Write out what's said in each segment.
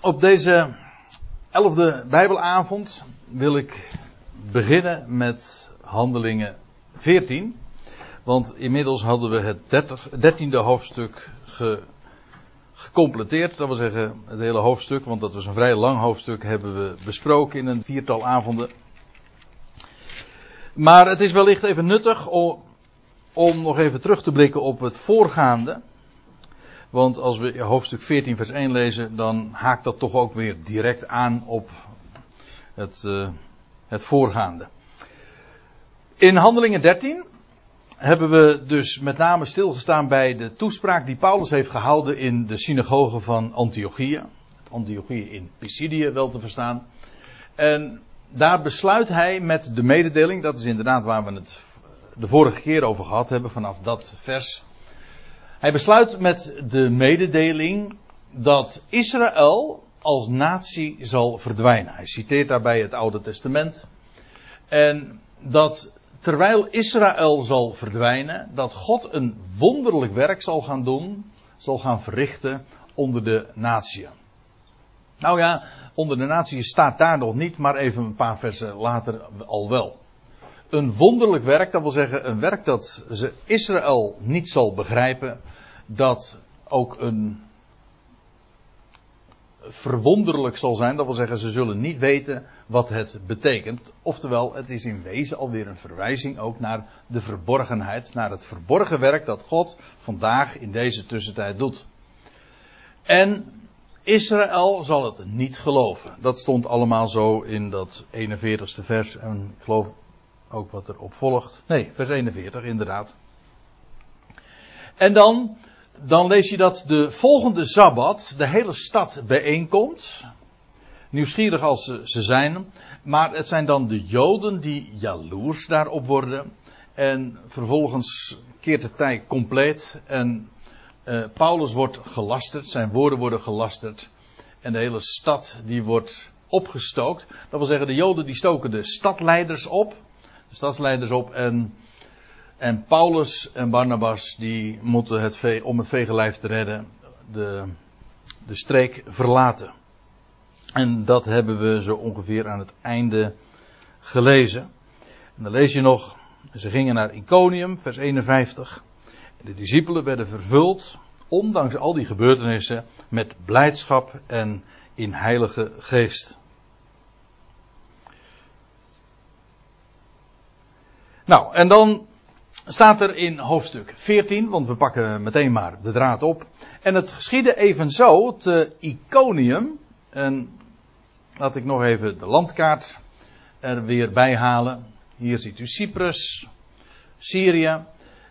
Op deze elfde Bijbelavond wil ik beginnen met Handelingen 14. Want inmiddels hadden we het 30, 13e hoofdstuk ge, gecompleteerd. Dat wil zeggen, het hele hoofdstuk, want dat was een vrij lang hoofdstuk, hebben we besproken in een viertal avonden. Maar het is wellicht even nuttig om, om nog even terug te blikken op het voorgaande. Want als we hoofdstuk 14 vers 1 lezen, dan haakt dat toch ook weer direct aan op het, uh, het voorgaande. In Handelingen 13 hebben we dus met name stilgestaan bij de toespraak die Paulus heeft gehouden in de synagoge van Antiochië. Antiochië in Pisidië wel te verstaan. En daar besluit hij met de mededeling, dat is inderdaad waar we het de vorige keer over gehad hebben, vanaf dat vers. Hij besluit met de mededeling dat Israël als natie zal verdwijnen. Hij citeert daarbij het Oude Testament. En dat terwijl Israël zal verdwijnen, dat God een wonderlijk werk zal gaan doen, zal gaan verrichten onder de natie. Nou ja, onder de natie staat daar nog niet, maar even een paar versen later al wel. Een wonderlijk werk, dat wil zeggen een werk dat ze Israël niet zal begrijpen, dat ook een verwonderlijk zal zijn. Dat wil zeggen, ze zullen niet weten wat het betekent. Oftewel, het is in wezen alweer een verwijzing ook naar de verborgenheid, naar het verborgen werk dat God vandaag in deze tussentijd doet. En Israël zal het niet geloven. Dat stond allemaal zo in dat 41ste vers. En ik geloof ook wat erop volgt. Nee, vers 41 inderdaad. En dan dan lees je dat de volgende sabbat de hele stad bijeenkomt. Nieuwsgierig als ze, ze zijn. Maar het zijn dan de Joden die jaloers daarop worden. En vervolgens keert de tijd compleet. En uh, Paulus wordt gelasterd. Zijn woorden worden gelasterd. En de hele stad die wordt opgestookt. Dat wil zeggen, de Joden die stoken de stadleiders op. De stadsleiders op en en Paulus en Barnabas die moeten het vee, om het vegenlijf te redden de, de streek verlaten. En dat hebben we zo ongeveer aan het einde gelezen. En dan lees je nog, ze gingen naar Iconium, vers 51. En de discipelen werden vervuld, ondanks al die gebeurtenissen, met blijdschap en in heilige geest. Nou, en dan staat er in hoofdstuk 14, want we pakken meteen maar de draad op. En het geschiedde evenzo te Iconium. En laat ik nog even de landkaart er weer bij halen. Hier ziet u Cyprus, Syrië.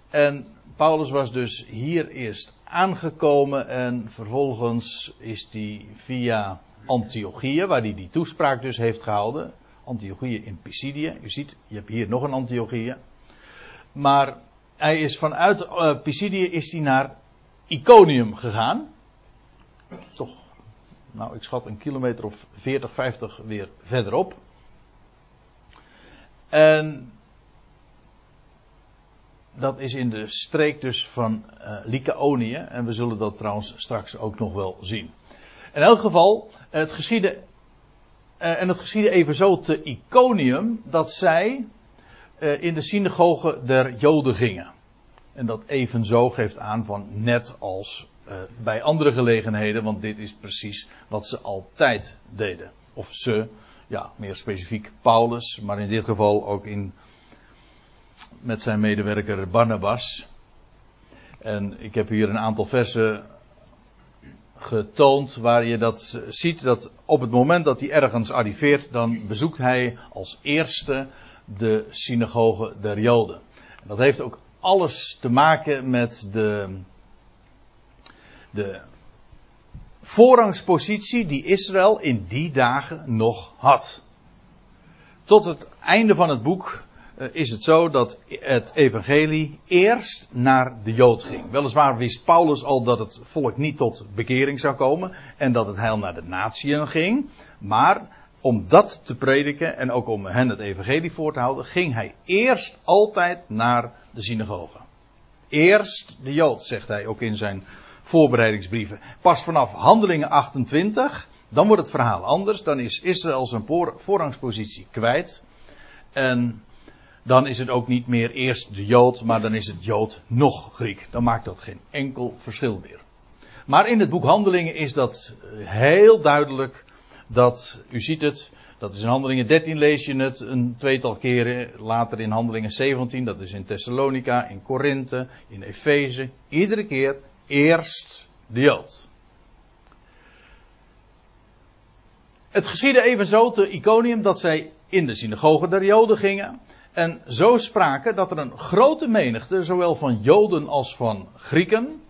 En Paulus was dus hier eerst aangekomen en vervolgens is hij via Antiochië, waar hij die toespraak dus heeft gehouden. Antiochië in Pisidië. U ziet, je hebt hier nog een Antiochië. Maar hij is vanuit uh, Pisidië is hij naar Iconium gegaan. Toch, nou ik schat een kilometer of 40, 50 weer verderop. En dat is in de streek dus van uh. En we zullen dat trouwens straks ook nog wel zien. In elk geval, het geschiedde, uh, en het geschiedde even zo te Iconium, dat zij in de synagoge der Joden gingen. En dat evenzo geeft aan van net als uh, bij andere gelegenheden, want dit is precies wat ze altijd deden. Of ze, ja, meer specifiek Paulus, maar in dit geval ook in, met zijn medewerker Barnabas. En ik heb hier een aantal versen getoond waar je dat ziet, dat op het moment dat hij ergens arriveert, dan bezoekt hij als eerste de synagoge der Joden. En dat heeft ook alles te maken met de, de voorrangspositie die Israël in die dagen nog had. Tot het einde van het boek uh, is het zo dat het evangelie eerst naar de Jood ging. Weliswaar wist Paulus al dat het volk niet tot bekering zou komen en dat het heil naar de natieën ging. Maar om dat te prediken en ook om hen het evangelie voor te houden, ging hij eerst altijd naar de synagoge. Eerst de Jood, zegt hij ook in zijn voorbereidingsbrieven. Pas vanaf Handelingen 28, dan wordt het verhaal anders. Dan is Israël zijn voorrangspositie kwijt. En dan is het ook niet meer eerst de Jood, maar dan is het Jood nog Griek. Dan maakt dat geen enkel verschil meer. Maar in het boek Handelingen is dat heel duidelijk dat, u ziet het, dat is in Handelingen 13 lees je het een tweetal keren. Later in Handelingen 17, dat is in Thessalonica, in Korinthe, in Efeze. Iedere keer eerst de Jood. Het geschiedde evenzo te Iconium dat zij in de synagoge der Joden gingen. En zo spraken dat er een grote menigte, zowel van Joden als van Grieken,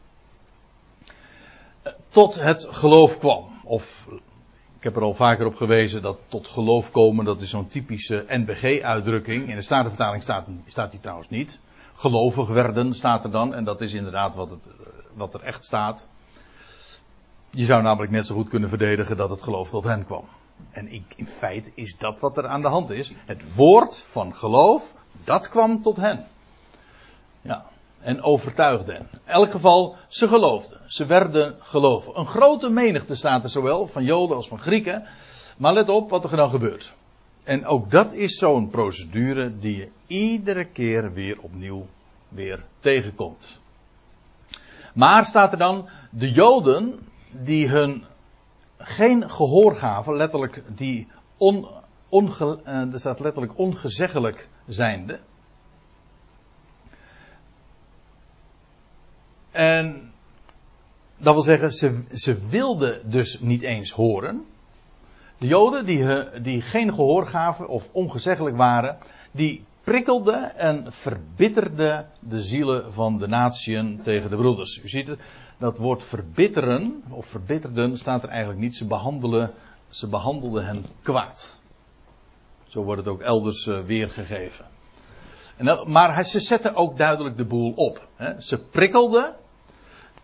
tot het geloof kwam. Of heb er al vaker op gewezen dat tot geloof komen, dat is zo'n typische NBG-uitdrukking. In de Statenvertaling staat, staat die trouwens niet. Gelovig werden staat er dan, en dat is inderdaad wat, het, wat er echt staat. Je zou namelijk net zo goed kunnen verdedigen dat het geloof tot hen kwam. En in feite is dat wat er aan de hand is. Het woord van geloof, dat kwam tot hen. Ja en overtuigde hen. In elk geval, ze geloofden. Ze werden geloven. Een grote menigte staat er zowel van Joden als van Grieken. Maar let op wat er dan gebeurt. En ook dat is zo'n procedure die je iedere keer weer opnieuw weer tegenkomt. Maar staat er dan, de Joden die hun geen gehoor gaven, letterlijk die on, onge, eh, er staat letterlijk ongezeggelijk zijnde. En dat wil zeggen, ze, ze wilden dus niet eens horen. De Joden die, die geen gehoor gaven of ongezeggelijk waren, die prikkelden en verbitterden de zielen van de natieën tegen de broeders. U ziet het, dat woord verbitteren of verbitterden staat er eigenlijk niet. Ze, behandelen, ze behandelden hen kwaad. Zo wordt het ook elders uh, weergegeven. Maar ze zetten ook duidelijk de boel op. Ze prikkelden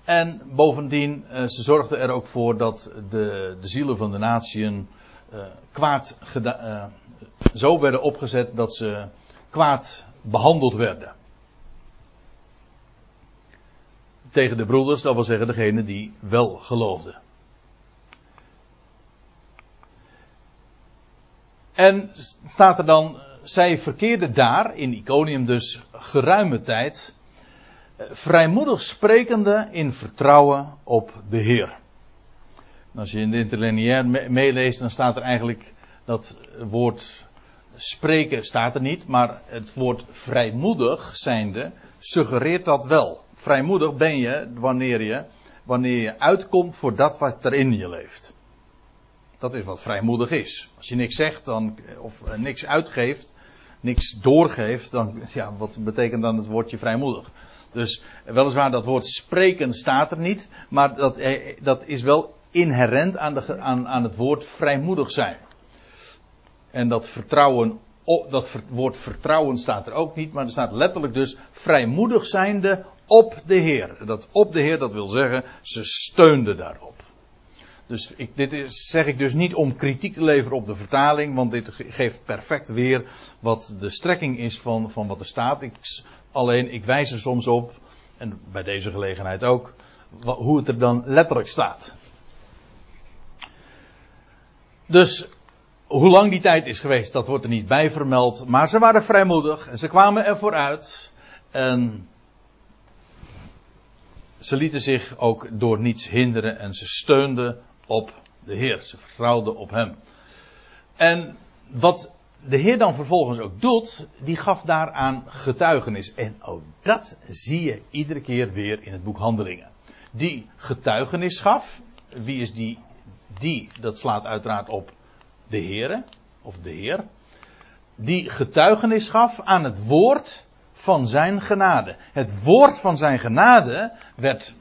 en bovendien, uh, ze zorgden er ook voor dat de, de zielen van de natieën uh, kwaad uh, zo werden opgezet dat ze kwaad behandeld werden. Tegen de broeders, dat wil zeggen degene die wel geloofden. En staat er dan, zij verkeerden daar in Iconium dus geruime tijd vrijmoedig sprekende in vertrouwen op de Heer. Als je in de interlineair meeleest, dan staat er eigenlijk dat woord spreken staat er niet, maar het woord vrijmoedig zijnde suggereert dat wel. Vrijmoedig ben je wanneer je, wanneer je uitkomt voor dat wat er in je leeft. Dat is wat vrijmoedig is. Als je niks zegt dan, of niks uitgeeft, niks doorgeeft, dan, ja, wat betekent dan het woordje vrijmoedig? Dus weliswaar dat woord spreken staat er niet, maar dat, eh, dat is wel inherent aan, de, aan, aan het woord vrijmoedig zijn. En dat vertrouwen, dat woord vertrouwen staat er ook niet, maar er staat letterlijk dus vrijmoedig zijnde op de Heer. Dat op de Heer, dat wil zeggen, ze steunden daarop. Dus ik, dit zeg ik dus niet om kritiek te leveren op de vertaling, want dit geeft perfect weer wat de strekking is van, van wat er staat. Ik Alleen ik wijs er soms op, en bij deze gelegenheid ook, hoe het er dan letterlijk staat. Dus hoe lang die tijd is geweest, dat wordt er niet bij vermeld. Maar ze waren vrijmoedig en ze kwamen er vooruit. En ze lieten zich ook door niets hinderen en ze steunden op de Heer. Ze vertrouwden op Hem. En wat de Heer dan vervolgens ook doet, die gaf daaraan getuigenis. En ook dat zie je iedere keer weer in het boek Handelingen. Die getuigenis gaf, wie is die? Die, dat slaat uiteraard op de Heer, of de Heer. Die getuigenis gaf aan het woord van zijn genade. Het woord van zijn genade werd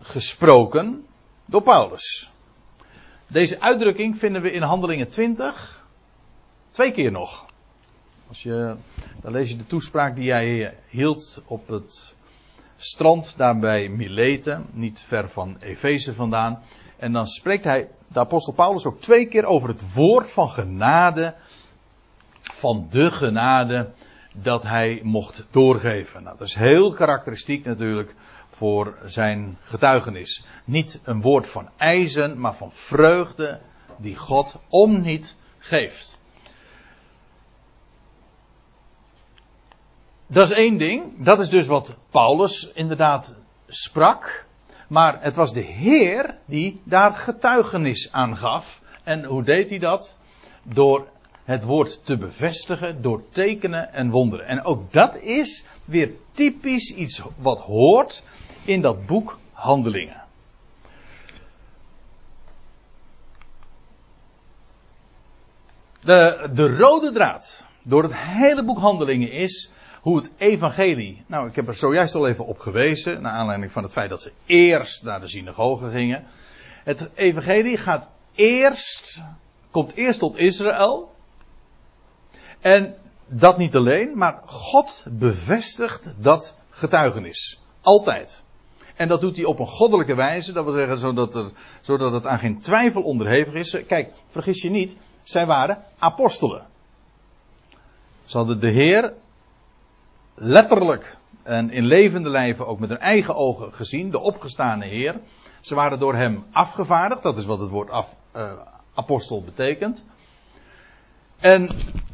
gesproken door Paulus. Deze uitdrukking vinden we in Handelingen 20, Twee keer nog. Als je, dan lees je de toespraak die hij hield op het strand daar bij Mileten, niet ver van Efeze vandaan. En dan spreekt hij, de apostel Paulus, ook twee keer over het woord van genade, van de genade, dat hij mocht doorgeven. Nou, dat is heel karakteristiek natuurlijk voor zijn getuigenis. Niet een woord van eisen, maar van vreugde die God om niet geeft. Dat is één ding. Dat is dus wat Paulus inderdaad sprak. Maar het was de Heer die daar getuigenis aan gaf. En hoe deed hij dat? Door het woord te bevestigen, door tekenen en wonderen. En ook dat is weer typisch iets wat hoort in dat boek Handelingen. De, de rode draad door het hele boek Handelingen is hoe het evangelie. Nou, ik heb er zojuist al even op gewezen, naar aanleiding van het feit dat ze eerst naar de synagoge gingen. Het evangelie gaat eerst, komt eerst tot Israël. En dat niet alleen, maar God bevestigt dat getuigenis. Altijd. En dat doet hij op een goddelijke wijze, dat wil zeggen zodat, er, zodat het aan geen twijfel onderhevig is. Kijk, vergis je niet, zij waren apostelen. Ze hadden de Heer letterlijk en in levende lijven ook met hun eigen ogen gezien, de opgestane Heer. Ze waren door hem afgevaardigd, dat is wat het woord af, uh, apostel betekent. En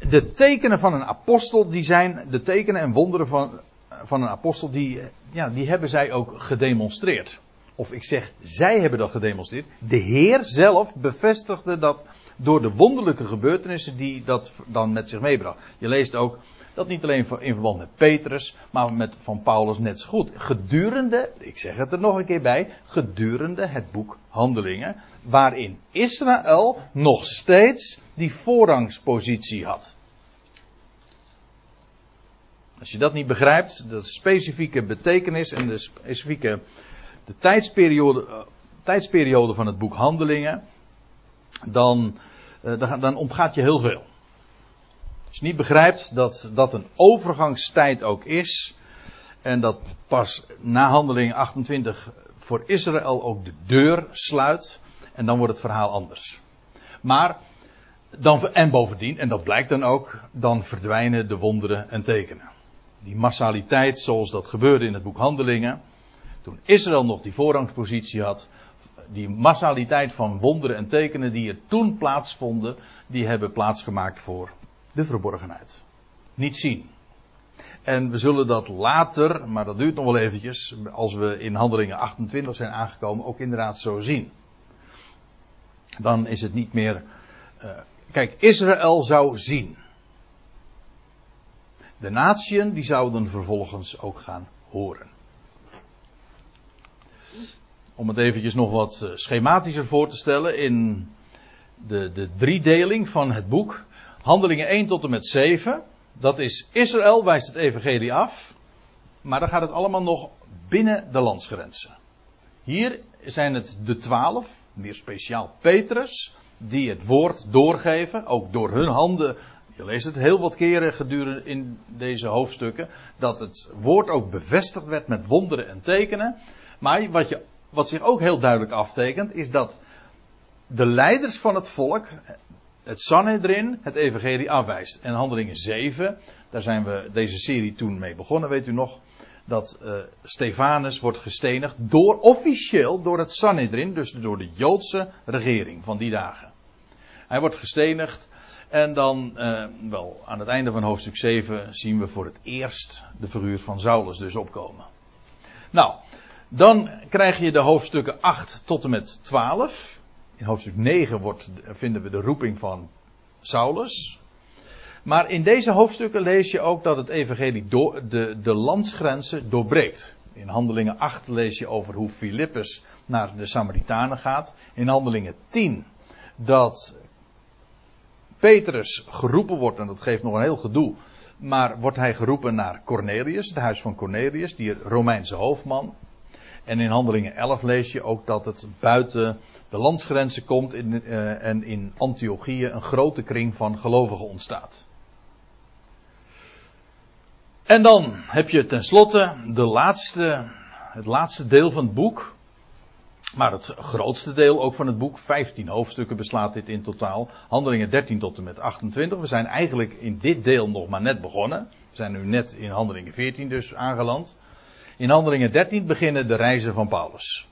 de tekenen van een apostel, die zijn de tekenen en wonderen van, van een apostel, die, ja, die hebben zij ook gedemonstreerd. Of ik zeg, zij hebben dat gedemonstreerd. De Heer zelf bevestigde dat door de wonderlijke gebeurtenissen die dat dan met zich meebracht. Je leest ook dat niet alleen in verband met Petrus, maar met van Paulus net zo goed. Gedurende, ik zeg het er nog een keer bij, gedurende het boek Handelingen, waarin Israël nog steeds die voorrangspositie had. Als je dat niet begrijpt, de specifieke betekenis en de specifieke de tijdsperiode, uh, tijdsperiode van het boek Handelingen, dan, uh, dan ontgaat je heel veel. Als je niet begrijpt dat dat een overgangstijd ook is. En dat pas na handeling 28 voor Israël ook de deur sluit. En dan wordt het verhaal anders. Maar, dan, en bovendien, en dat blijkt dan ook, dan verdwijnen de wonderen en tekenen. Die massaliteit zoals dat gebeurde in het boek Handelingen. Toen Israël nog die voorrangspositie had. Die massaliteit van wonderen en tekenen die er toen plaatsvonden. Die hebben plaatsgemaakt voor de verborgenheid. Niet zien. En we zullen dat later, maar dat duurt nog wel eventjes, als we in handelingen 28 zijn aangekomen, ook inderdaad zo zien. Dan is het niet meer. Uh, kijk, Israël zou zien. De natieën die zouden vervolgens ook gaan horen. Om het eventjes nog wat eh, schematischer voor te stellen in de, de driedeling van het boek Handelingen 1 tot en met 7. Dat is Israël wijst het evangelie af. Maar dan gaat het allemaal nog binnen de landsgrenzen. Hier zijn het de twaalf, meer speciaal Petrus, die het woord doorgeven. Ook door hun handen. Je leest het heel wat keren gedurende in deze hoofdstukken. Dat het woord ook bevestigd werd met wonderen en tekenen. Maar wat, je, wat zich ook heel duidelijk aftekent, is dat de leiders van het volk het Sanhedrin het evangelie afwijst. En handelingen 7, daar zijn we deze serie toen mee begonnen, weet u nog. Dat uh, Stefanus wordt gestenigd door officieel door het Sanhedrin, dus door de Joodse regering van die dagen. Hij wordt gestenigd en dan, uh, wel, aan het einde van hoofdstuk 7 zien we voor het eerst de figuur van Saulus dus opkomen. Nou, dan krijg je de hoofdstukken 8 tot en met 12. In hoofdstuk 9 wordt, vinden we de roeping van Saulus. Maar in deze hoofdstukken lees je ook dat het evangelie door, de, de landsgrenzen doorbreekt. In handelingen 8 lees je over hoe Filippus naar de Samaritanen gaat. In handelingen 10 dat Petrus geroepen wordt, en dat geeft nog een heel gedoe. Maar wordt hij geroepen naar Cornelius, het huis van Cornelius, die Romeinse hoofdman. En in handelingen 11 lees je ook dat het buiten de landsgrenzen komt in, uh, en in Antiochië een grote kring van gelovigen ontstaat. En dan heb je tenslotte de laatste, het laatste deel van het boek. Maar het grootste deel ook van het boek, 15 hoofdstukken beslaat dit in totaal. Handelingen 13 tot en met 28. We zijn eigenlijk in dit deel nog maar net begonnen. We zijn nu net in handelingen 14 dus aangeland. In Handelingen 13 beginnen de reizen van Paulus.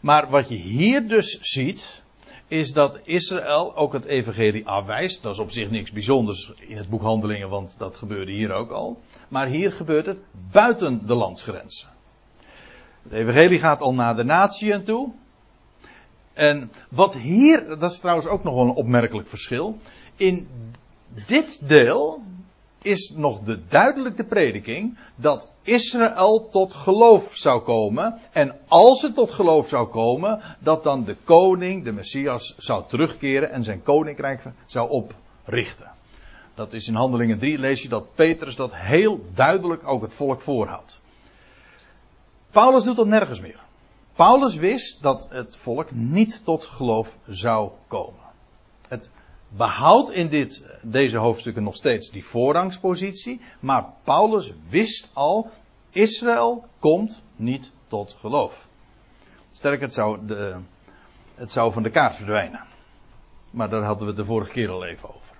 Maar wat je hier dus ziet, is dat Israël ook het evangelie afwijst. Dat is op zich niks bijzonders in het boek Handelingen, want dat gebeurde hier ook al. Maar hier gebeurt het buiten de landsgrenzen. Het evangelie gaat al naar de natieën toe. En wat hier, dat is trouwens ook nog wel een opmerkelijk verschil. In dit deel is nog de duidelijke prediking dat Israël tot geloof zou komen. En als het tot geloof zou komen, dat dan de koning, de Messias, zou terugkeren en zijn koninkrijk zou oprichten. Dat is in Handelingen 3 lees je dat Petrus dat heel duidelijk ook het volk voorhoudt. Paulus doet dat nergens meer. Paulus wist dat het volk niet tot geloof zou komen. Het behoudt in dit, deze hoofdstukken nog steeds die voorrangspositie. Maar Paulus wist al, Israël komt niet tot geloof. Sterker, het zou, de, het zou van de kaart verdwijnen. Maar daar hadden we de vorige keer al even over.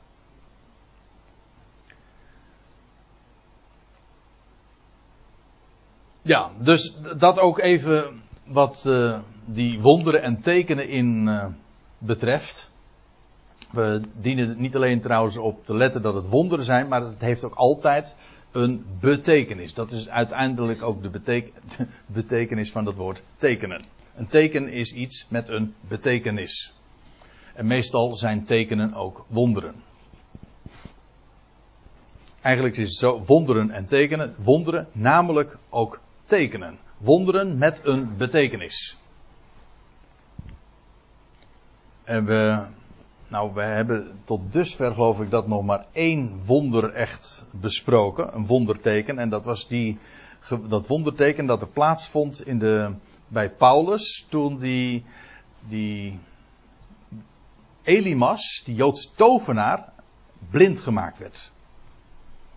Ja, dus dat ook even wat uh, die wonderen en tekenen in uh, betreft. We dienen niet alleen trouwens op te letten dat het wonderen zijn, maar het heeft ook altijd een betekenis. Dat is uiteindelijk ook de, de betekenis van dat woord tekenen. Een teken is iets met een betekenis. En meestal zijn tekenen ook wonderen. Eigenlijk is het zo, wonderen en tekenen, wonderen namelijk ook tekenen. Wonderen met een betekenis. En we nou, we hebben tot dusver geloof ik dat nog maar één wonder echt besproken. Een wonderteken. En dat was die, dat wonderteken dat er plaatsvond in de, bij Paulus toen die, die Elimas, die Joods tovenaar, blind gemaakt werd.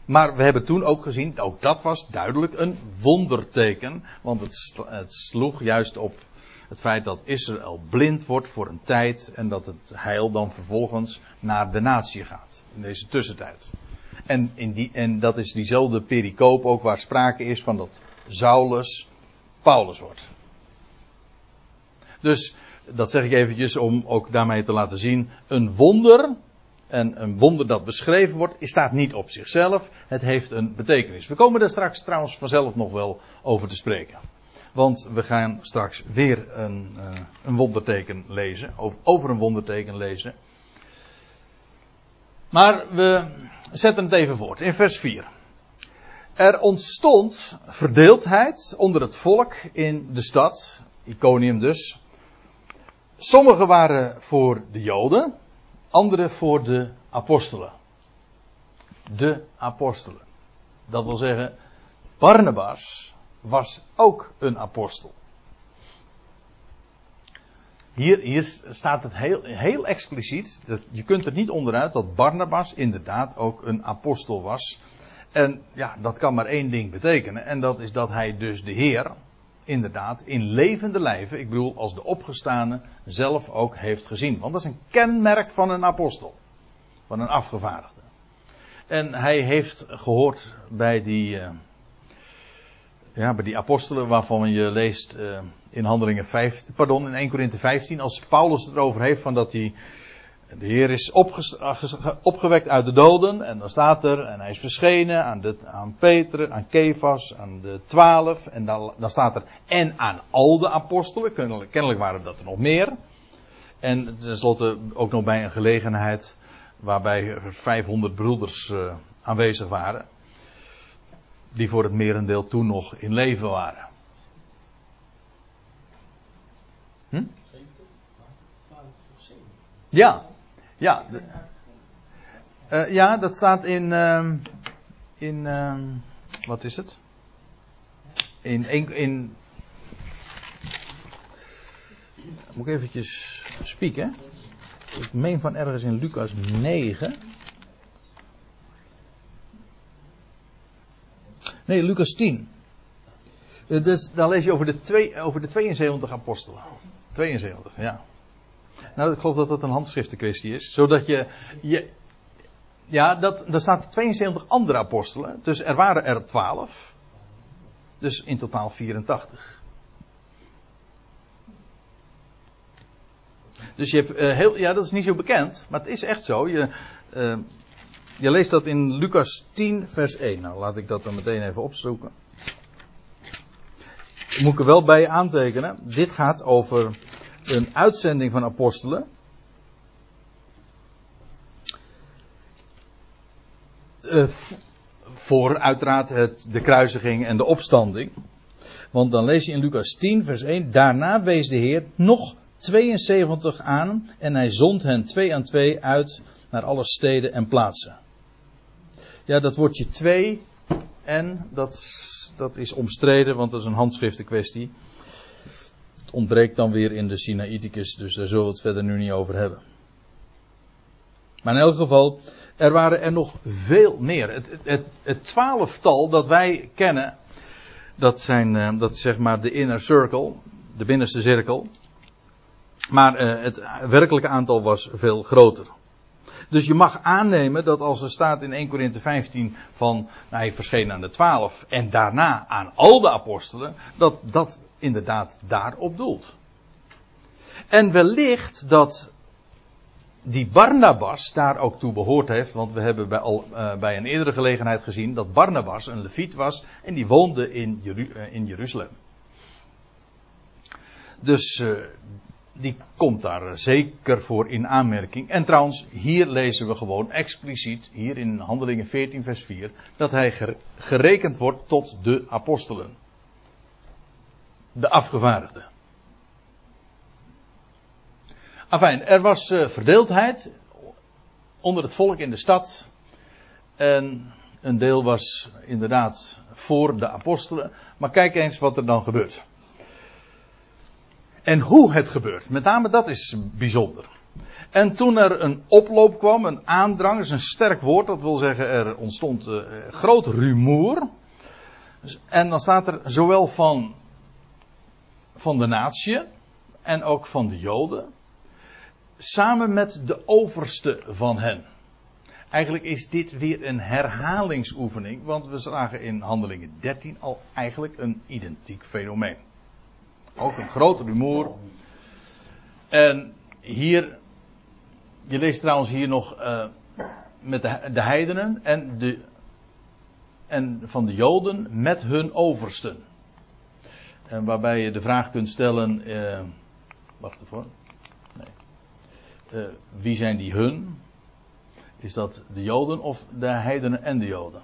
Maar we hebben toen ook gezien, ook dat was duidelijk een wonderteken. Want het, het sloeg juist op het feit dat Israël blind wordt voor een tijd en dat het heil dan vervolgens naar de natie gaat. In deze tussentijd. En, in die, en dat is diezelfde pericoop ook waar sprake is van dat Saulus Paulus wordt. Dus dat zeg ik eventjes om ook daarmee te laten zien. Een wonder, en een wonder dat beschreven wordt, staat niet op zichzelf. Het heeft een betekenis. We komen er straks trouwens vanzelf nog wel over te spreken. Want we gaan straks weer een, uh, een wonderteken lezen. Of over een wonderteken lezen. Maar we zetten het even voort. In vers 4. Er ontstond verdeeldheid onder het volk in de stad. Iconium dus. Sommigen waren voor de Joden. Anderen voor de apostelen. De apostelen. Dat wil zeggen, Barnabas was ook een apostel. Hier, hier staat het heel, heel expliciet. Dat, je kunt er niet onderuit dat Barnabas inderdaad ook een apostel was. En ja, dat kan maar één ding betekenen. En dat is dat hij dus de Heer, inderdaad, in levende lijven, ik bedoel als de opgestane, zelf ook heeft gezien. Want dat is een kenmerk van een apostel. Van een afgevaardigde. En hij heeft gehoord bij die. Uh, ja, bij die apostelen waarvan je leest uh, in Handelingen 5, pardon, in 1 Korinthe 15, als Paulus het erover heeft van dat hij, de Heer is opgewekt uit de doden, en dan staat er, en hij is verschenen aan, de, aan Peter, aan Kefas, aan de twaalf, en dan, dan staat er, en aan al de apostelen, kennelijk, kennelijk waren dat er nog meer. En tenslotte ook nog bij een gelegenheid waarbij er 500 broeders uh, aanwezig waren die voor het merendeel toen nog in leven waren. Hm? Ja, ja. Uh, ja, dat staat in. Uh, in uh, wat is het? In. in, in moet ik eventjes spieken. Ik meen van ergens in Lucas 9. Nee, Lucas 10. Eh, dus, dan lees je over de, twee, over de 72 apostelen. 72, ja. Nou, ik geloof dat dat een handschriftenkwestie is. Zodat je. je ja, dat, daar staat 72 andere apostelen. Dus er waren er 12. Dus in totaal 84. Dus je hebt uh, heel, ja, dat is niet zo bekend, maar het is echt zo. Je, uh, je leest dat in Lucas 10, vers 1. Nou, laat ik dat dan meteen even opzoeken. Moet ik er wel bij aantekenen. Dit gaat over een uitzending van apostelen. Uh, voor uiteraard het, de kruisiging en de opstanding. Want dan lees je in Lucas 10, vers 1. Daarna wees de Heer nog 72 aan en hij zond hen twee aan twee uit naar alle steden en plaatsen. Ja, dat woordje twee en dat, dat is omstreden, want dat is een handschriftenkwestie. Het ontbreekt dan weer in de Sinaiticus, dus daar zullen we het verder nu niet over hebben. Maar in elk geval, er waren er nog veel meer. Het, het, het twaalftal dat wij kennen, dat zijn, eh, dat is zeg maar de inner circle, de binnenste cirkel. Maar uh, het werkelijke aantal was veel groter. Dus je mag aannemen dat als er staat in 1 Korinthe 15 van nou, hij verscheen aan de 12 en daarna aan al de apostelen, dat dat inderdaad daarop doelt. En wellicht dat die Barnabas daar ook toe behoord heeft, want we hebben bij, al, uh, bij een eerdere gelegenheid gezien dat Barnabas een leviet was en die woonde in, Jeru uh, in Jeruzalem. Dus uh, die komt daar zeker voor in aanmerking. En trouwens, hier lezen we gewoon expliciet, hier in Handelingen 14, vers 4, dat hij gerekend wordt tot de apostelen. De afgevaardigden. Afijn, er was uh, verdeeldheid onder het volk in de stad. En een deel was inderdaad voor de apostelen. Maar kijk eens wat er dan gebeurt. En hoe het gebeurt. Met name dat is bijzonder. En toen er een oploop kwam, een aandrang, is een sterk woord, dat wil zeggen er ontstond uh, groot rumoer. En dan staat er zowel van, van de natie en ook van de Joden, samen met de overste van hen. Eigenlijk is dit weer een herhalingsoefening, want we zagen in Handelingen 13 al eigenlijk een identiek fenomeen. Ook een groot rumoer. En hier, je leest trouwens hier nog uh, met de, de heidenen en, de, en van de Joden met hun oversten. En waarbij je de vraag kunt stellen, uh, wacht even. Nee. Uh, wie zijn die hun? Is dat de Joden of de heidenen en de Joden?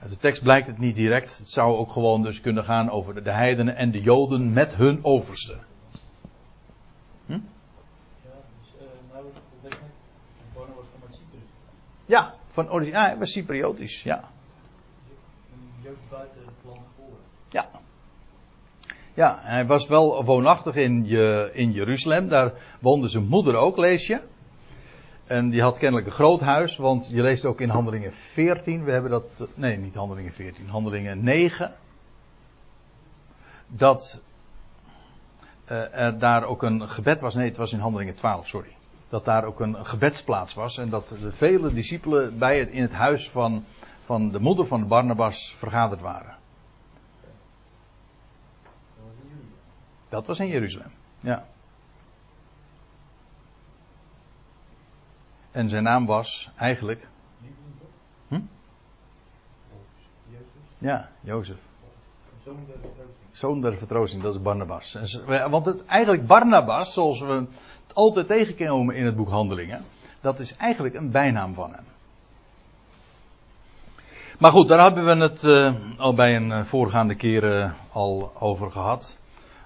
Uit de tekst blijkt het niet direct. Het zou ook gewoon dus kunnen gaan over de heidenen en de joden met hun overste. Hm? Ja, dus, was van Cyprus. Ja, van origine. Ja, hij was Cypriotisch, ja. Jood buiten het land geboren. Ja. Ja, hij was wel woonachtig in, je, in Jeruzalem. Daar woonde zijn moeder ook, lees je. En die had kennelijk een groot huis, want je leest ook in Handelingen 14, we hebben dat, nee niet Handelingen 14, Handelingen 9, dat uh, er daar ook een gebed was, nee het was in Handelingen 12, sorry. Dat daar ook een gebedsplaats was en dat de vele discipelen bij het, in het huis van, van de moeder van Barnabas vergaderd waren. Dat was in Jeruzalem, ja. En zijn naam was eigenlijk. Hm? Ja, Jozef. Zoon der vertroosting, dat is Barnabas. Want het, eigenlijk Barnabas, zoals we het altijd tegenkomen in het boek Handelingen, dat is eigenlijk een bijnaam van hem. Maar goed, daar hebben we het uh, al bij een uh, voorgaande keer uh, al over gehad.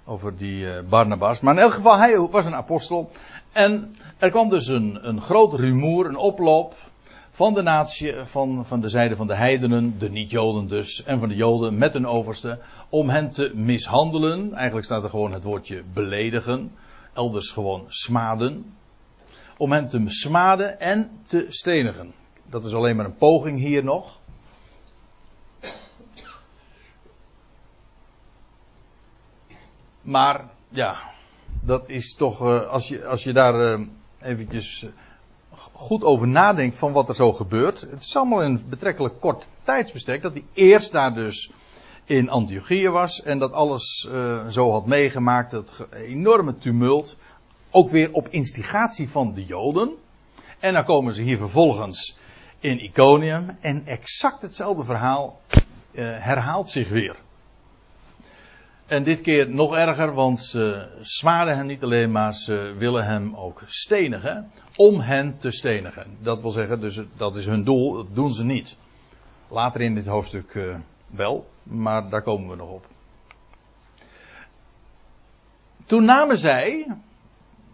Over die Barnabas. Maar in elk geval, hij was een apostel. En er kwam dus een, een groot rumoer, een oploop van de natie, van, van de zijde van de heidenen, de niet-joden dus, en van de joden met een overste, om hen te mishandelen. Eigenlijk staat er gewoon het woordje beledigen, elders gewoon smaden. Om hen te smaden en te stenigen. Dat is alleen maar een poging hier nog. Maar ja, dat is toch, uh, als, je, als je daar uh, eventjes uh, goed over nadenkt van wat er zo gebeurt. Het is allemaal in betrekkelijk kort tijdsbestek dat hij eerst daar dus in Antiochië was en dat alles zo had meegemaakt, dat enorme tumult, ook weer op instigatie van de Joden. En dan komen ze hier vervolgens in Iconium en exact hetzelfde verhaal herhaalt zich weer. En dit keer nog erger, want ze zwaarden hem niet alleen, maar ze willen hem ook stenigen. Om hen te stenigen. Dat wil zeggen, dus dat is hun doel, dat doen ze niet. Later in dit hoofdstuk uh, wel, maar daar komen we nog op. Toen namen zij,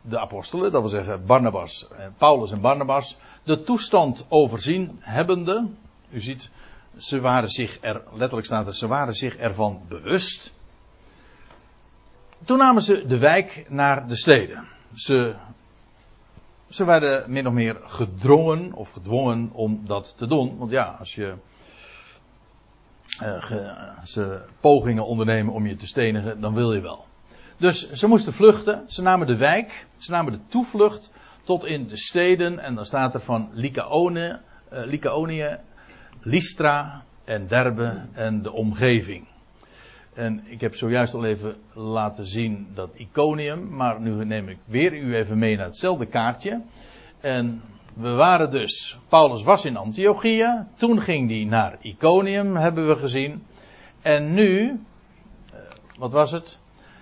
de apostelen, dat wil zeggen Barnabas, Paulus en Barnabas, de toestand overzien hebbende. U ziet, ze waren zich er, letterlijk staat ze waren zich ervan bewust toen namen ze de wijk naar de steden. Ze, ze werden min of meer gedrongen of gedwongen om dat te doen. Want ja, als je uh, ze pogingen ondernemen om je te stenigen, dan wil je wel. Dus ze moesten vluchten. Ze namen de wijk. Ze namen de toevlucht tot in de steden. En dan staat er van Lycaonie, uh, Lycaonie Lystra en Derbe en de omgeving. En ik heb zojuist al even laten zien dat Iconium, maar nu neem ik weer u even mee naar hetzelfde kaartje. En we waren dus, Paulus was in Antiochia, toen ging hij naar Iconium, hebben we gezien. En nu, eh, wat was het?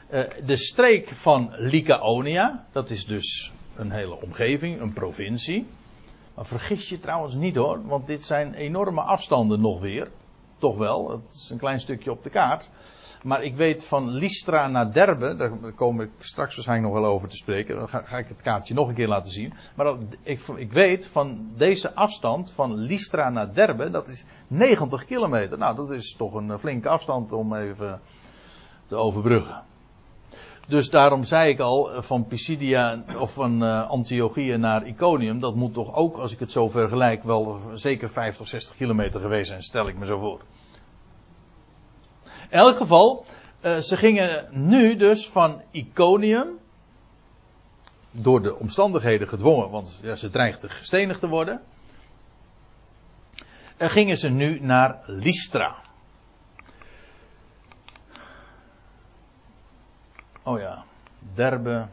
Eh, de streek van Lycaonia, dat is dus een hele omgeving, een provincie. Maar vergis je trouwens niet hoor, want dit zijn enorme afstanden nog weer. Toch wel, het is een klein stukje op de kaart. Maar ik weet van Lystra naar Derbe, daar kom ik straks waarschijnlijk nog wel over te spreken. Dan ga, ga ik het kaartje nog een keer laten zien. Maar dat, ik, ik, weet van deze afstand van Lystra naar Derbe, dat is 90 kilometer. Nou, dat is toch een flinke afstand om even te overbruggen. Dus daarom zei ik al, van Pisidia of van uh, Antiochië naar Iconium, dat moet toch ook, als ik het zo vergelijk, wel zeker 50, 60 kilometer geweest zijn, stel ik me zo voor. In elk geval, uh, ze gingen nu dus van Iconium, door de omstandigheden gedwongen, want ja, ze dreigden gestenigd te worden, en gingen ze nu naar Lystra. Oh ja, Derbe.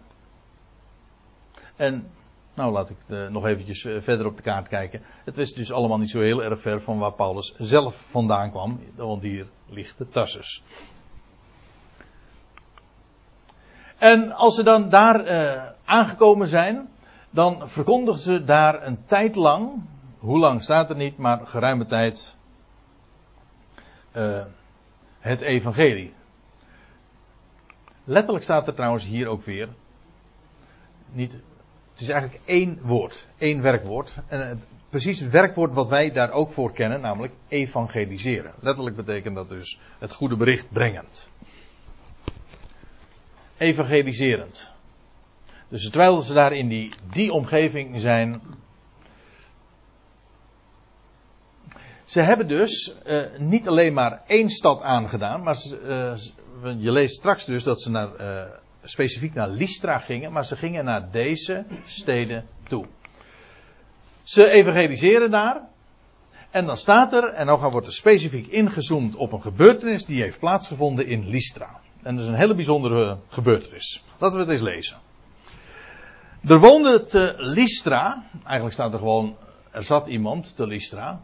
En, nou laat ik de, nog eventjes eh, verder op de kaart kijken. Het was dus allemaal niet zo heel erg ver van waar Paulus zelf vandaan kwam, want hier ligt de Tarsus. En als ze dan daar uh, aangekomen zijn, dan verkondigen ze daar een tijd lang, hoe lang staat er niet, maar geruime tijd, het evangelie. Letterlijk staat er trouwens hier ook weer, niet, het is eigenlijk één woord, één werkwoord. En precies het werkwoord wat wij daar ook voor kennen, namelijk evangeliseren. Letterlijk betekent dat dus het goede bericht brengend. Evangeliserend. Dus terwijl ze daar in die, die omgeving zijn. Ze hebben dus uh, niet alleen maar één stad aangedaan, maar ze, uh, je leest straks dus dat ze naar, uh, specifiek naar Lystra gingen, maar ze gingen naar deze steden toe. Ze evangeliseren daar. En dan staat er, en dan wordt er specifiek ingezoomd op een gebeurtenis die heeft plaatsgevonden in Lystra. En dat is een hele bijzondere gebeurtenis. Laten we het eens lezen. Er woonde te Lystra, eigenlijk staat er gewoon, er zat iemand te Lystra.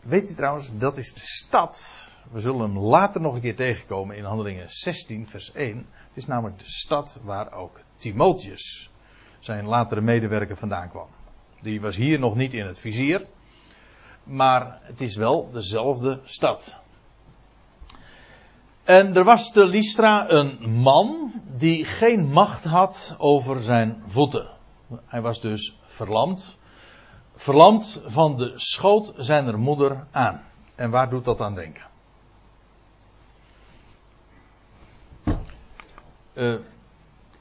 Weet u trouwens, dat is de stad. We zullen hem later nog een keer tegenkomen in Handelingen 16, vers 1. Het is namelijk de stad waar ook Timotheus, zijn latere medewerker, vandaan kwam. Die was hier nog niet in het vizier. Maar het is wel dezelfde stad. En er was te Lystra een man die geen macht had over zijn voeten. Hij was dus verlamd. Verlamd van de schoot zijner moeder aan. En waar doet dat aan denken? Uh,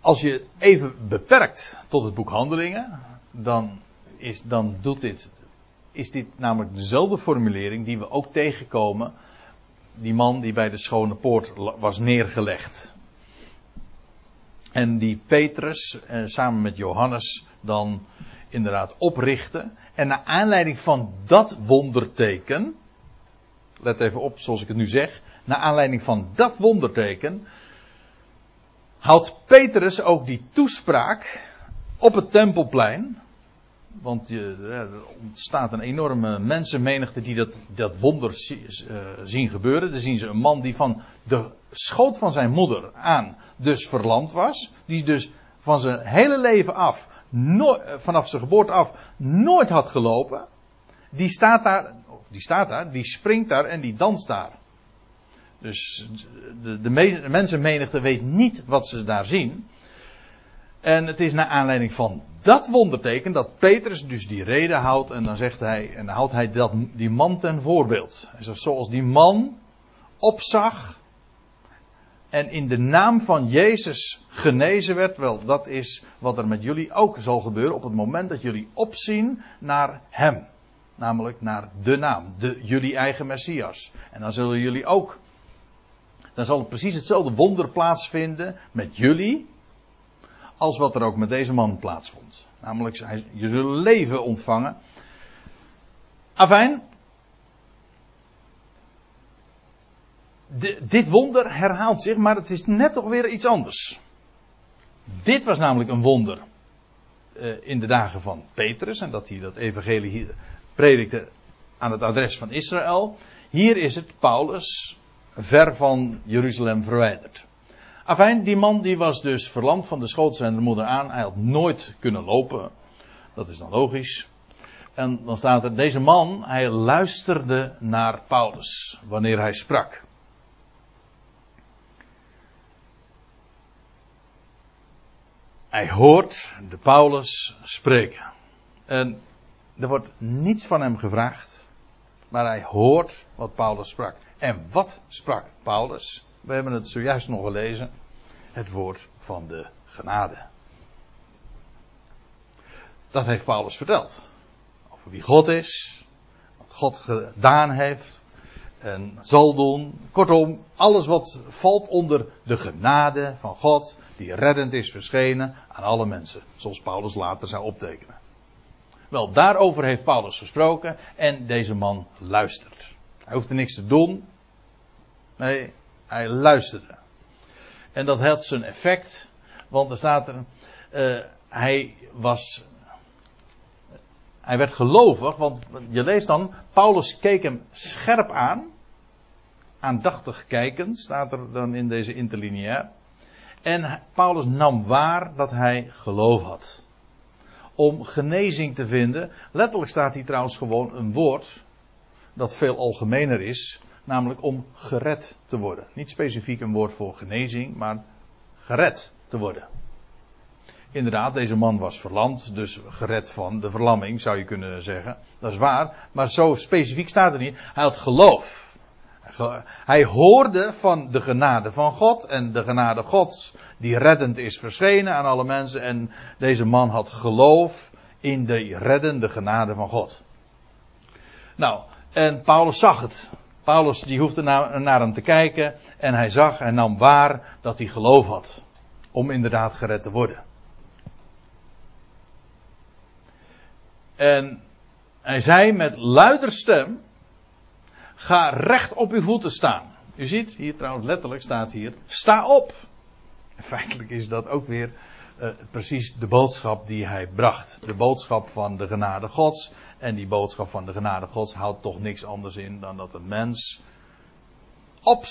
als je even beperkt tot het boek Handelingen, dan is, dan doet dit, is dit namelijk dezelfde formulering die we ook tegenkomen. Die man die bij de schone poort was neergelegd. En die Petrus eh, samen met Johannes dan inderdaad oprichtte. En naar aanleiding van dat wonderteken. Let even op zoals ik het nu zeg. naar aanleiding van dat wonderteken, houdt Petrus ook die toespraak op het tempelplein. Want je, er ontstaat een enorme mensenmenigte die dat, dat wonder eh, zien gebeuren. Dan zien ze een man die van de schoot van zijn moeder aan dus verlamd was. Die dus van zijn hele leven af, nooit, vanaf zijn geboorte af, nooit had gelopen. Die staat daar, die staat daar, die springt daar en die danst daar. Dus de, de, de mensenmenigte weet niet wat ze daar zien. En het is naar aanleiding van dat wonderteken dat Petrus dus die reden houdt. En dan zegt hij, en dan houdt hij dat, die man ten voorbeeld. Zoals die man opzag. En in de naam van Jezus genezen werd. Wel, dat is wat er met jullie ook zal gebeuren op het moment dat jullie opzien naar Hem. Namelijk naar de naam, de, jullie eigen Messias. En dan zullen jullie ook. Dan zal het precies hetzelfde wonder plaatsvinden met jullie als wat er ook met deze man plaatsvond. Namelijk, je zult leven ontvangen. Afijn. dit wonder herhaalt zich, maar het is net toch weer iets anders. Dit was namelijk een wonder uh, in de dagen van Petrus en dat hij dat evangelie predikte aan het adres van Israël. Hier is het Paulus ver van Jeruzalem verwijderd. Afijn, die man die was dus verlamd van de schoot zijn moeder aan. Hij had nooit kunnen lopen. Dat is dan logisch. En dan staat er, deze man, hij luisterde naar Paulus wanneer hij sprak. Hij hoort de Paulus spreken. En er wordt niets van hem gevraagd, maar hij hoort wat Paulus sprak. En wat sprak Paulus? We hebben het zojuist nog gelezen. Het woord van de genade. Dat heeft Paulus verteld. Over wie God is. Wat God gedaan heeft. En zal doen. Kortom, alles wat valt onder de genade van God. Die reddend is verschenen aan alle mensen. Zoals Paulus later zou optekenen. Wel, daarover heeft Paulus gesproken. En deze man luistert. Hij hoeft er niks te doen. Nee, hij luisterde. En dat had zijn effect, want er staat er, uh, hij was, hij werd gelovig, want je leest dan, Paulus keek hem scherp aan, aandachtig kijkend, staat er dan in deze interlineair. En Paulus nam waar dat hij geloof had. Om genezing te vinden, letterlijk staat hier trouwens gewoon een woord, dat veel algemener is, namelijk om gered te worden. Niet specifiek een woord voor genezing, maar gered te worden. Inderdaad, deze man was verlamd, dus gered van de verlamming zou je kunnen zeggen. Dat is waar, maar zo specifiek staat er niet. Hij had geloof. Hij hoorde van de genade van God en de genade Gods die reddend is verschenen aan alle mensen. En deze man had geloof in de reddende genade van God. Nou, en Paulus zag het. Paulus die hoefde naar, naar hem te kijken en hij zag en nam waar dat hij geloof had. Om inderdaad gered te worden. En hij zei met luider stem: Ga recht op uw voeten staan. U ziet, hier trouwens letterlijk staat hier: Sta op. Feitelijk is dat ook weer uh, precies de boodschap die hij bracht. De boodschap van de genade Gods. En die boodschap van de genade Gods houdt toch niks anders in dan dat een mens op,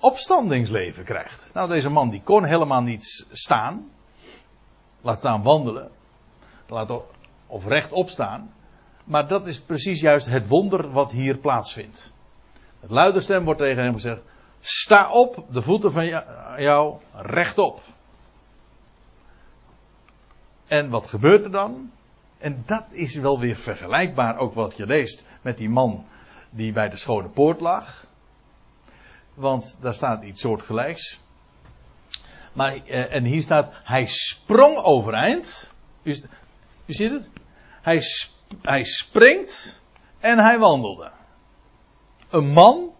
opstandingsleven krijgt. Nou, deze man die kon helemaal niet staan. Laat staan wandelen. Laat of rechtop staan. Maar dat is precies juist het wonder wat hier plaatsvindt. Het luide stem wordt tegen hem gezegd: Sta op, de voeten van jou rechtop. En wat gebeurt er dan? En dat is wel weer vergelijkbaar ook wat je leest met die man die bij de schone poort lag. Want daar staat iets soortgelijks. Maar, eh, en hier staat, hij sprong overeind. U, ziet het? Hij, hij springt en hij wandelde. Een man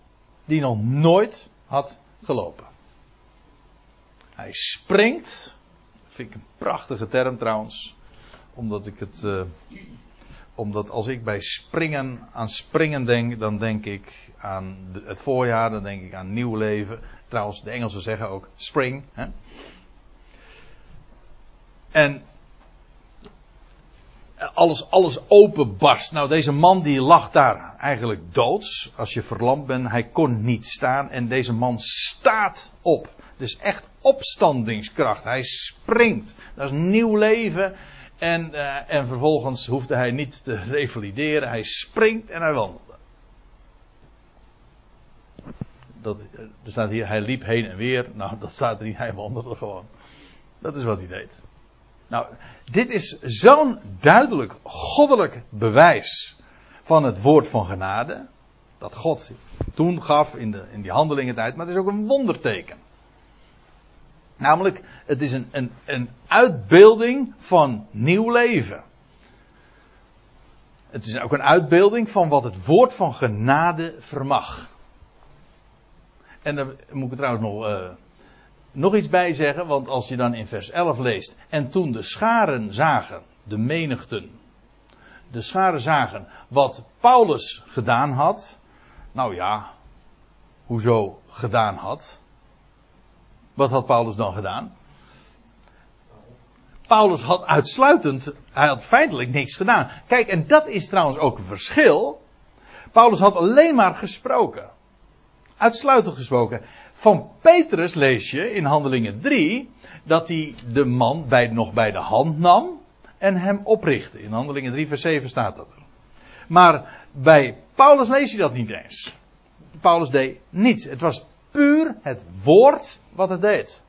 die nog nooit had gelopen. Hij springt. Vind ik een prachtige term trouwens omdat ik het uh, omdat als ik bij springen aan springen denk, dan denk ik aan het voorjaar, dan denk ik aan nieuw leven. Trouwens, de Engelsen zeggen ook spring. Hè? En alles, alles openbarst. Nou, deze man die lag daar eigenlijk doods. Als je verlamd bent, hij kon niet staan. En deze man staat op. Dus echt opstandingskracht. Hij springt. Dat is nieuw leven. En, uh, en vervolgens hoefde hij niet te revalideren. Hij springt en hij wandelde. Dat, eh, er staat hier, hij liep heen en weer. Nou, dat staat er niet. Hij wandelde gewoon. Dat is wat hij deed. Nou, dit is zo'n duidelijk goddelijk bewijs van het woord van genade. Dat God toen gaf in, de, in die handelingentijd. Maar het is ook een wonderteken. Namelijk, het is een, een, een uitbeelding van nieuw leven. Het is ook een uitbeelding van wat het woord van genade vermag. En dan moet ik trouwens nog, uh, nog iets bij zeggen, want als je dan in vers 11 leest. En toen de scharen zagen, de menigten, de scharen zagen wat Paulus gedaan had. Nou ja, hoezo gedaan had? Wat had Paulus dan gedaan? Paulus had uitsluitend, hij had feitelijk niks gedaan. Kijk, en dat is trouwens ook een verschil. Paulus had alleen maar gesproken. Uitsluitend gesproken. Van Petrus lees je in Handelingen 3 dat hij de man bij, nog bij de hand nam en hem oprichtte. In Handelingen 3 vers 7 staat dat er. Maar bij Paulus lees je dat niet eens. Paulus deed niets. Het was puur het woord wat het deed.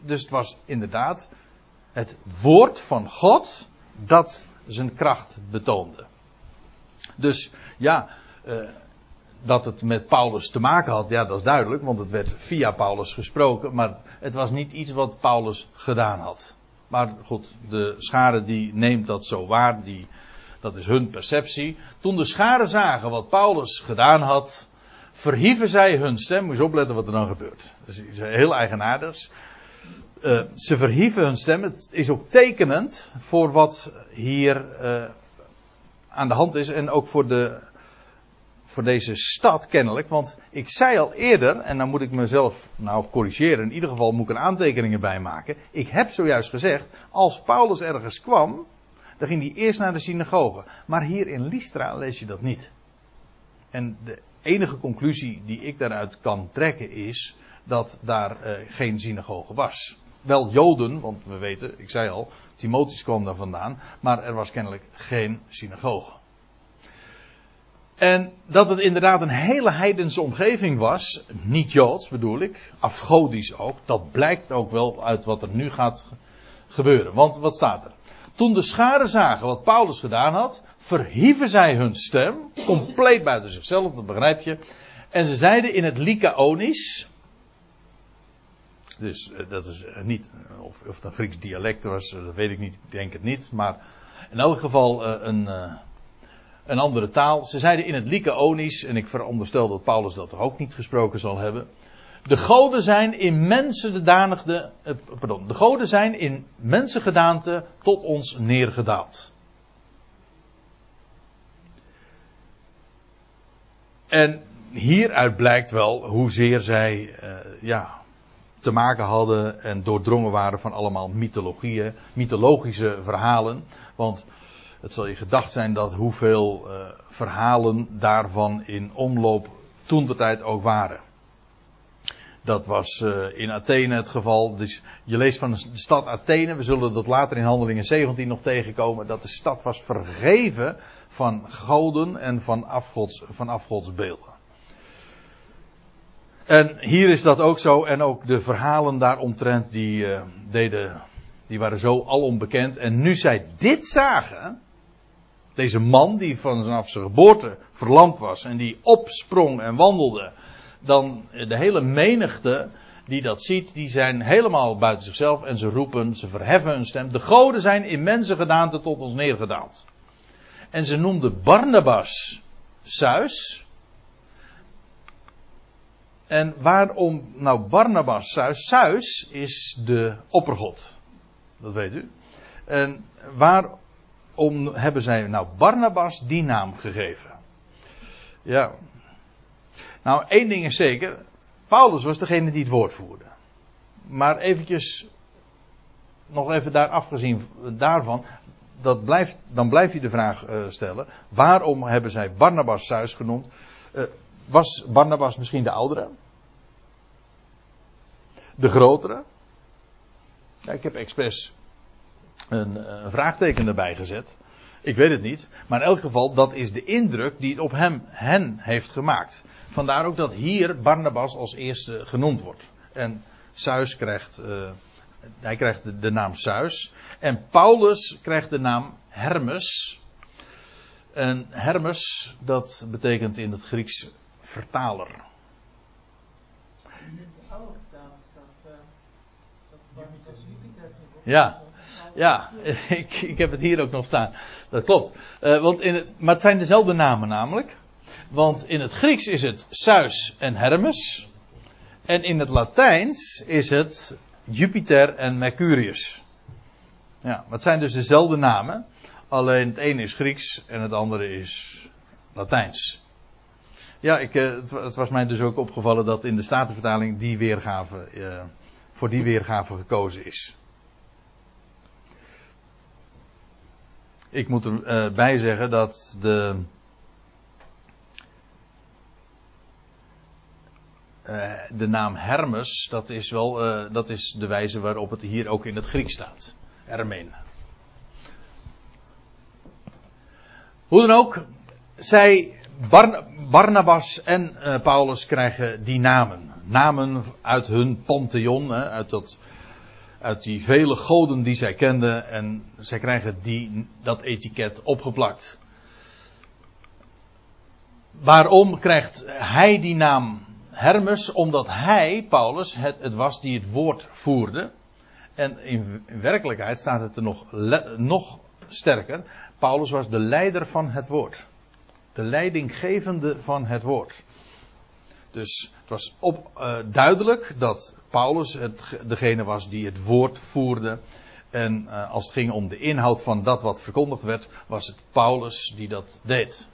Dus het was inderdaad het woord van God dat zijn kracht betoonde. Dus ja, eh, dat het met Paulus te maken had, ja, dat is duidelijk, want het werd via Paulus gesproken, maar het was niet iets wat Paulus gedaan had. Maar goed, de schare die neemt dat zo waar, die, dat is hun perceptie. Toen de schare zagen wat Paulus gedaan had, verhieven zij hun stem. Moet je opletten wat er dan gebeurt. Dat is heel eigenaardigs. Uh, ze verhieven hun stem. Het is ook tekenend voor wat hier uh, aan de hand is. En ook voor, de, voor deze stad kennelijk. Want ik zei al eerder, en dan moet ik mezelf nou corrigeren. In ieder geval moet ik er aantekeningen bij maken. Ik heb zojuist gezegd, als Paulus ergens kwam, dan ging hij eerst naar de synagoge. Maar hier in Lystra lees je dat niet. En de enige conclusie die ik daaruit kan trekken is dat daar uh, geen synagoge was. Wel Joden, want we weten, ik zei al, Timotheus kwam daar vandaan, maar er was kennelijk geen synagoge. En dat het inderdaad een hele heidense omgeving was, niet Joods bedoel ik, afgodisch ook, dat blijkt ook wel uit wat er nu gaat gebeuren. Want wat staat er? Toen de scharen zagen wat Paulus gedaan had, verhieven zij hun stem, compleet buiten zichzelf, dat begrijp je. En ze zeiden in het Lycaonisch, dus eh, dat is eh, niet, of, of het een Grieks dialect was, eh, dat weet ik niet, ik denk het niet, maar in elk geval een, een andere taal. Ze zeiden in het Lycaonisch, en ik veronderstel dat Paulus dat ook niet gesproken zal hebben. De goden zijn in mensen de pardon, de goden zijn in mensengedaante tot ons neergedaald. En hieruit blijkt wel hoezeer zij uh, ja, te maken hadden en doordrongen waren van allemaal mythologieën, mythologische verhalen. Want het zal je gedacht zijn dat hoeveel uh, verhalen daarvan in omloop toen de tijd ook waren. Dat was uh, in Athene het geval. Dus je leest van de stad Athene, we zullen dat later in Handelingen 17 nog tegenkomen, dat de stad was vergeven van goden en van, afgods, van afgodsbeelden. En hier is dat ook zo. En ook de verhalen daaromtrent die, uh, deden, die waren zo alom bekend. En nu zij dit zagen. Deze man die vanaf zijn geboorte verlamd was. En die opsprong en wandelde. Dan de hele menigte die dat ziet. Die zijn helemaal buiten zichzelf. En ze roepen, ze verheffen hun stem. De goden zijn in mensengedaante tot ons neergedaald. En ze noemde Barnabas Zeus. En waarom nou Barnabas Zeus? Zeus is de oppergod. Dat weet u. En waar, waarom hebben zij nou Barnabas die naam gegeven? Ja. Nou, één ding is zeker. Paulus was degene die het woord voerde. Maar eventjes, nog even daar afgezien daarvan, dat blijft, dan blijf je de vraag uh, stellen: waarom hebben zij Barnabas Zeus genoemd? Uh, was Barnabas misschien de oudere? De grotere? Ja, ik heb expres een, een, vraagteken erbij gezet. Ik weet het niet. Maar in elk geval, dat is de indruk die het op hem, hen heeft gemaakt. Vandaar ook dat hier Barnabas als eerste genoemd wordt. En Zeus krijgt, uh, hij krijgt de, naam Zeus. En Paulus krijgt de naam Hermes. En Hermes, dat betekent in het Grieks vertaler. Ja, ja ik, ik heb het hier ook nog staan. Dat klopt. Uh, want in het, maar het zijn dezelfde namen namelijk. Want in het Grieks is het Zeus en Hermes. En in het Latijns is het Jupiter en Mercurius. Ja, het zijn dus dezelfde namen. Alleen het ene is Grieks en het andere is Latijns. Ja, ik, uh, het, was mij dus ook opgevallen dat in de Statenvertaling die weergave, uh, voor die weergave gekozen is. Ik moet erbij uh, zeggen dat de. Uh, de naam Hermes, dat is wel uh, dat is de wijze waarop het hier ook in het Grieks staat. Hermen. Hoe dan ook, zij, Bar Barnabas en Paulus krijgen die namen. Namen uit hun pantheon, uit dat uit die vele goden die zij kenden en zij krijgen die, dat etiket opgeplakt. Waarom krijgt hij die naam Hermes? Omdat hij, Paulus, het, het was die het woord voerde. En in, werkelijkheid staat het er nog, nog sterker. Paulus was de leider van het woord. De leidinggevende van het woord. Dus het was op, uh, duidelijk dat Paulus het, degene was die het woord voerde. En uh, als het ging om de inhoud van dat wat verkondigd werd, was het Paulus die dat deed.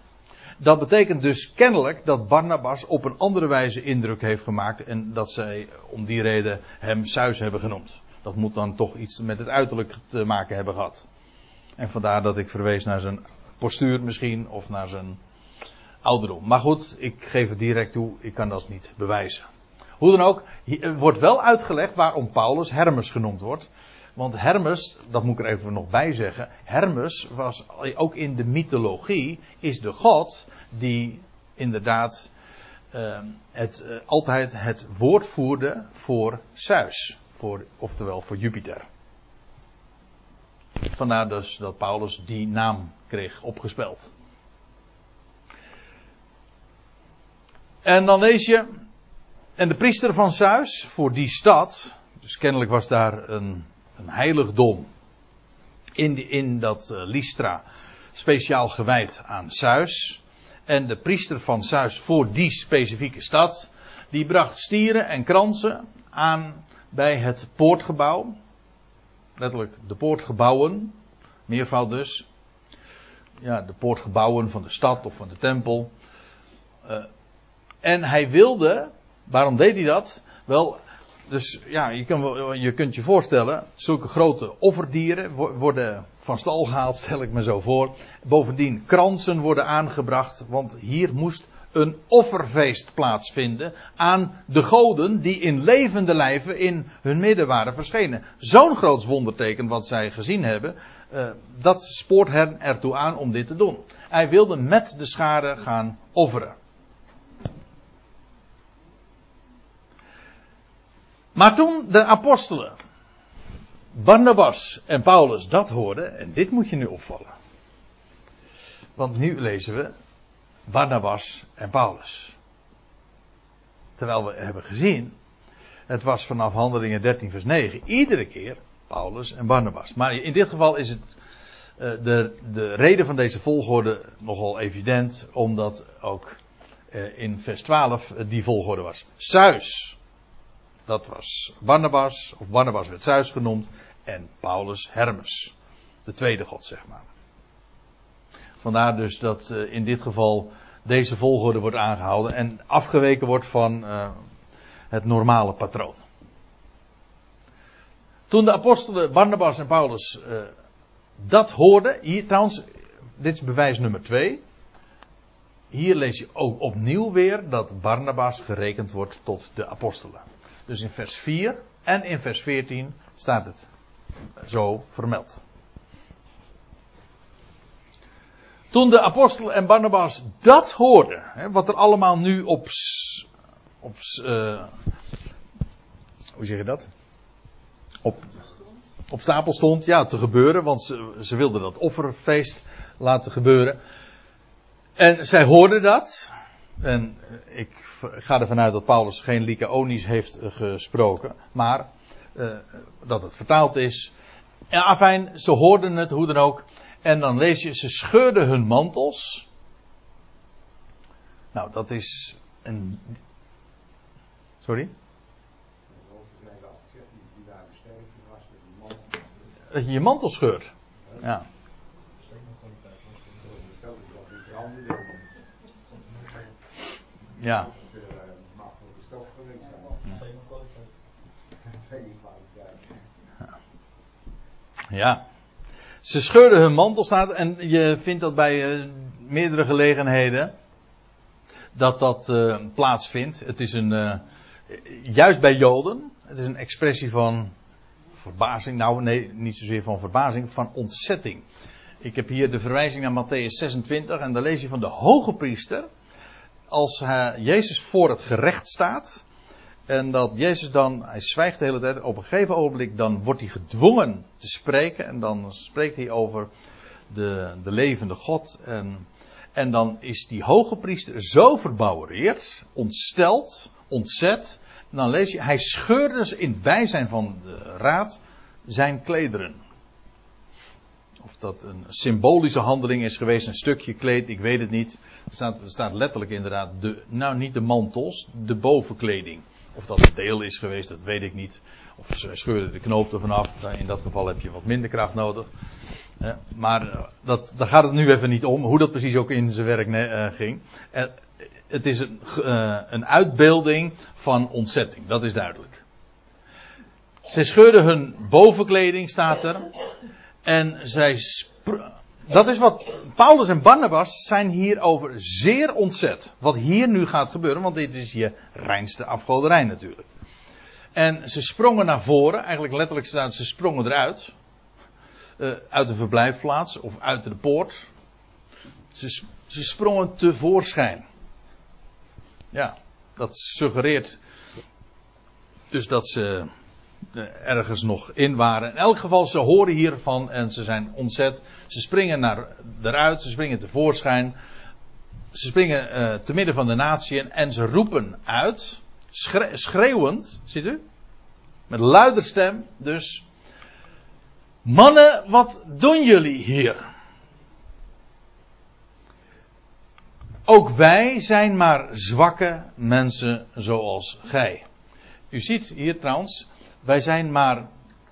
Dat betekent dus kennelijk dat Barnabas op een andere wijze indruk heeft gemaakt en dat zij om die reden hem Zeus hebben genoemd. Dat moet dan toch iets met het uiterlijk te maken hebben gehad. En vandaar dat ik verwees naar zijn postuur misschien of naar zijn ouderdom. Maar goed, ik geef het direct toe, ik kan dat niet bewijzen. Hoe dan ook, wordt wel uitgelegd waarom Paulus Hermes genoemd wordt. Want Hermes, dat moet ik er even nog bij zeggen. Hermes was ook in de mythologie, is de god die inderdaad uh, het, uh, altijd het woord voerde voor Zeus. Voor, oftewel voor Jupiter. Vandaar dus dat Paulus die naam kreeg opgespeld. En dan lees je. En de priester van Zeus voor die stad. Dus kennelijk was daar een, een heiligdom. In, in dat uh, Lystra. Speciaal gewijd aan Zeus. En de priester van Zeus voor die specifieke stad. Die bracht stieren en kransen aan bij het poortgebouw. Letterlijk de poortgebouwen. Meervoud dus. Ja, de poortgebouwen van de stad of van de tempel. Uh, en hij wilde, waarom deed hij dat? Wel, dus ja, je, kan, je kunt je voorstellen, zulke grote offerdieren worden van stal gehaald, stel ik me zo voor. Bovendien, kransen worden aangebracht, want hier moest een offerfeest plaatsvinden aan de goden die in levende lijven in hun midden waren verschenen. Zo'n groot wonderteken wat zij gezien hebben, uh, dat spoort hen ertoe aan om dit te doen. Hij wilde met de schade gaan offeren. Maar toen de apostelen, Barnabas en Paulus dat hoorden, en dit moet je nu opvallen. Want nu lezen we Barnabas en Paulus. Terwijl we hebben gezien, het was vanaf Handelingen 13 vers 9, iedere keer Paulus en Barnabas. Maar in dit geval is het uh, de, de reden van deze volgorde nogal evident, omdat ook uh, in vers 12 die volgorde was. Zeus dat was Barnabas, of Barnabas werd Zeus genoemd, en Paulus Hermes. De tweede God, zeg maar. Vandaar dus dat uh, in dit geval deze volgorde wordt aangehouden en afgeweken wordt van uh, het normale patroon. Toen de apostelen Barnabas en Paulus uh, dat hoorden, hier trouwens, dit is bewijs nummer 2. Hier lees je ook opnieuw weer dat Barnabas gerekend wordt tot de apostelen. Dus in vers 4 en in vers 14 staat het zo vermeld. Toen de apostelen en Barnabas dat hoorden, hè, wat er allemaal nu op, op uh, hoe zeg je dat? Op, op stapel stond, ja, te gebeuren, want ze, ze wilden dat offerfeest laten gebeuren. En zij hoorden dat. En ik ga ervan uit dat Paulus geen Lycaonisch heeft gesproken, maar uh, dat het vertaald is. En afijn, ze hoorden het, hoe dan ook. En dan lees je, ze scheurden hun mantels. Nou, dat is een. Sorry? Dat je je mantel scheurt. Ja. Ja. Ja. Ze scheurden hun mantel staat en je vindt dat bij uh, meerdere gelegenheden dat dat uh, plaatsvindt. Het is een, uh, juist bij Joden, het is een expressie van verbazing, nou nee, niet zozeer van verbazing, van ontzetting. Ik heb hier de verwijzing naar Matthäus 26 en daar lees je van de hoge priester, als hij, Jezus voor het gerecht staat, en dat Jezus dan, hij zwijgt de hele tijd, op een gegeven ogenblik dan wordt hij gedwongen te spreken. En dan spreekt hij over de, de levende God. En, en dan is die hoge priester zo verbouwereerd, ontsteld, ontzet. En dan lees je, hij scheurde dus in het bijzijn van de raad zijn klederen. Of dat een symbolische handeling is geweest, een stukje kleed, ik weet het niet. Er staat, er staat letterlijk inderdaad, de, nou niet de mantels, de bovenkleding. Of dat een deel is geweest, dat weet ik niet. Of ze scheurden de knoop er vanaf. In dat geval heb je wat minder kracht nodig. Maar eh, dat, daar gaat het nu even niet om, hoe dat precies ook in zijn werk uh, ging. Het is een, een uitbeelding van ontzetting, dat is duidelijk. Zij scheurden hun bovenkleding, staat er. En zij. Dat is wat. Paulus en Barnabas zijn hierover zeer ontzet. Wat hier nu gaat gebeuren, want dit is je reinste afgoderij natuurlijk. En ze sprongen naar voren, eigenlijk letterlijk staat ze sprongen eruit. Uh, uit de verblijfplaats of uit de poort. Ze, ze sprongen tevoorschijn. Ja, dat suggereert dus dat ze ergens nog in waren. In elk geval, ze horen hiervan en ze zijn ontzet. Ze springen naar, eruit, ze springen tevoorschijn. Ze springen uh, te midden van de natieën en ze roepen uit, schreeuwend, ziet u? Met luider stem, dus. Mannen, wat doen jullie hier? Ook wij zijn maar zwakke mensen zoals gij. U ziet hier trouwens, wij zijn maar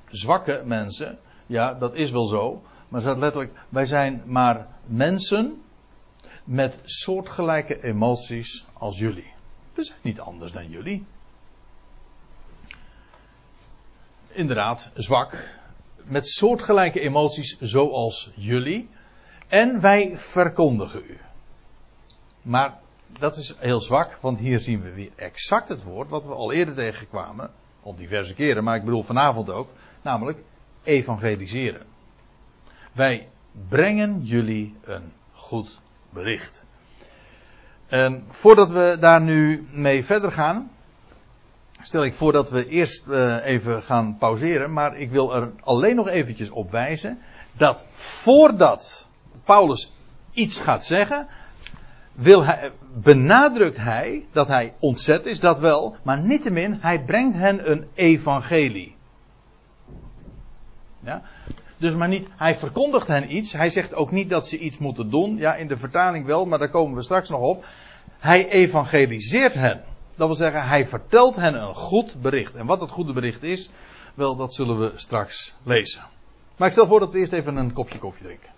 zwakke mensen. Ja, dat is wel zo. Maar staat letterlijk, wij zijn maar mensen met soortgelijke emoties als jullie. We zijn niet anders dan jullie. Inderdaad, zwak. Met soortgelijke emoties zoals jullie. En wij verkondigen u. Maar dat is heel zwak, want hier zien we weer exact het woord wat we al eerder tegenkwamen. Al diverse keren, maar ik bedoel vanavond ook. Namelijk evangeliseren. Wij brengen jullie een goed bericht. En voordat we daar nu mee verder gaan, stel ik voor dat we eerst uh, even gaan pauzeren. Maar ik wil er alleen nog eventjes op wijzen dat voordat Paulus iets gaat zeggen, wil benadrukt hij dat hij ontzet is, dat wel, maar niettemin, hij brengt hen een evangelie. Ja? Dus maar niet, hij verkondigt hen iets, hij zegt ook niet dat ze iets moeten doen, ja, in de vertaling wel, maar daar komen we straks nog op. Hij evangeliseert hen. Dat wil zeggen, hij vertelt hen een goed bericht. En wat dat goede bericht is, wel, dat zullen we straks lezen. Maar ik stel voor dat we eerst even een kopje koffie drinken.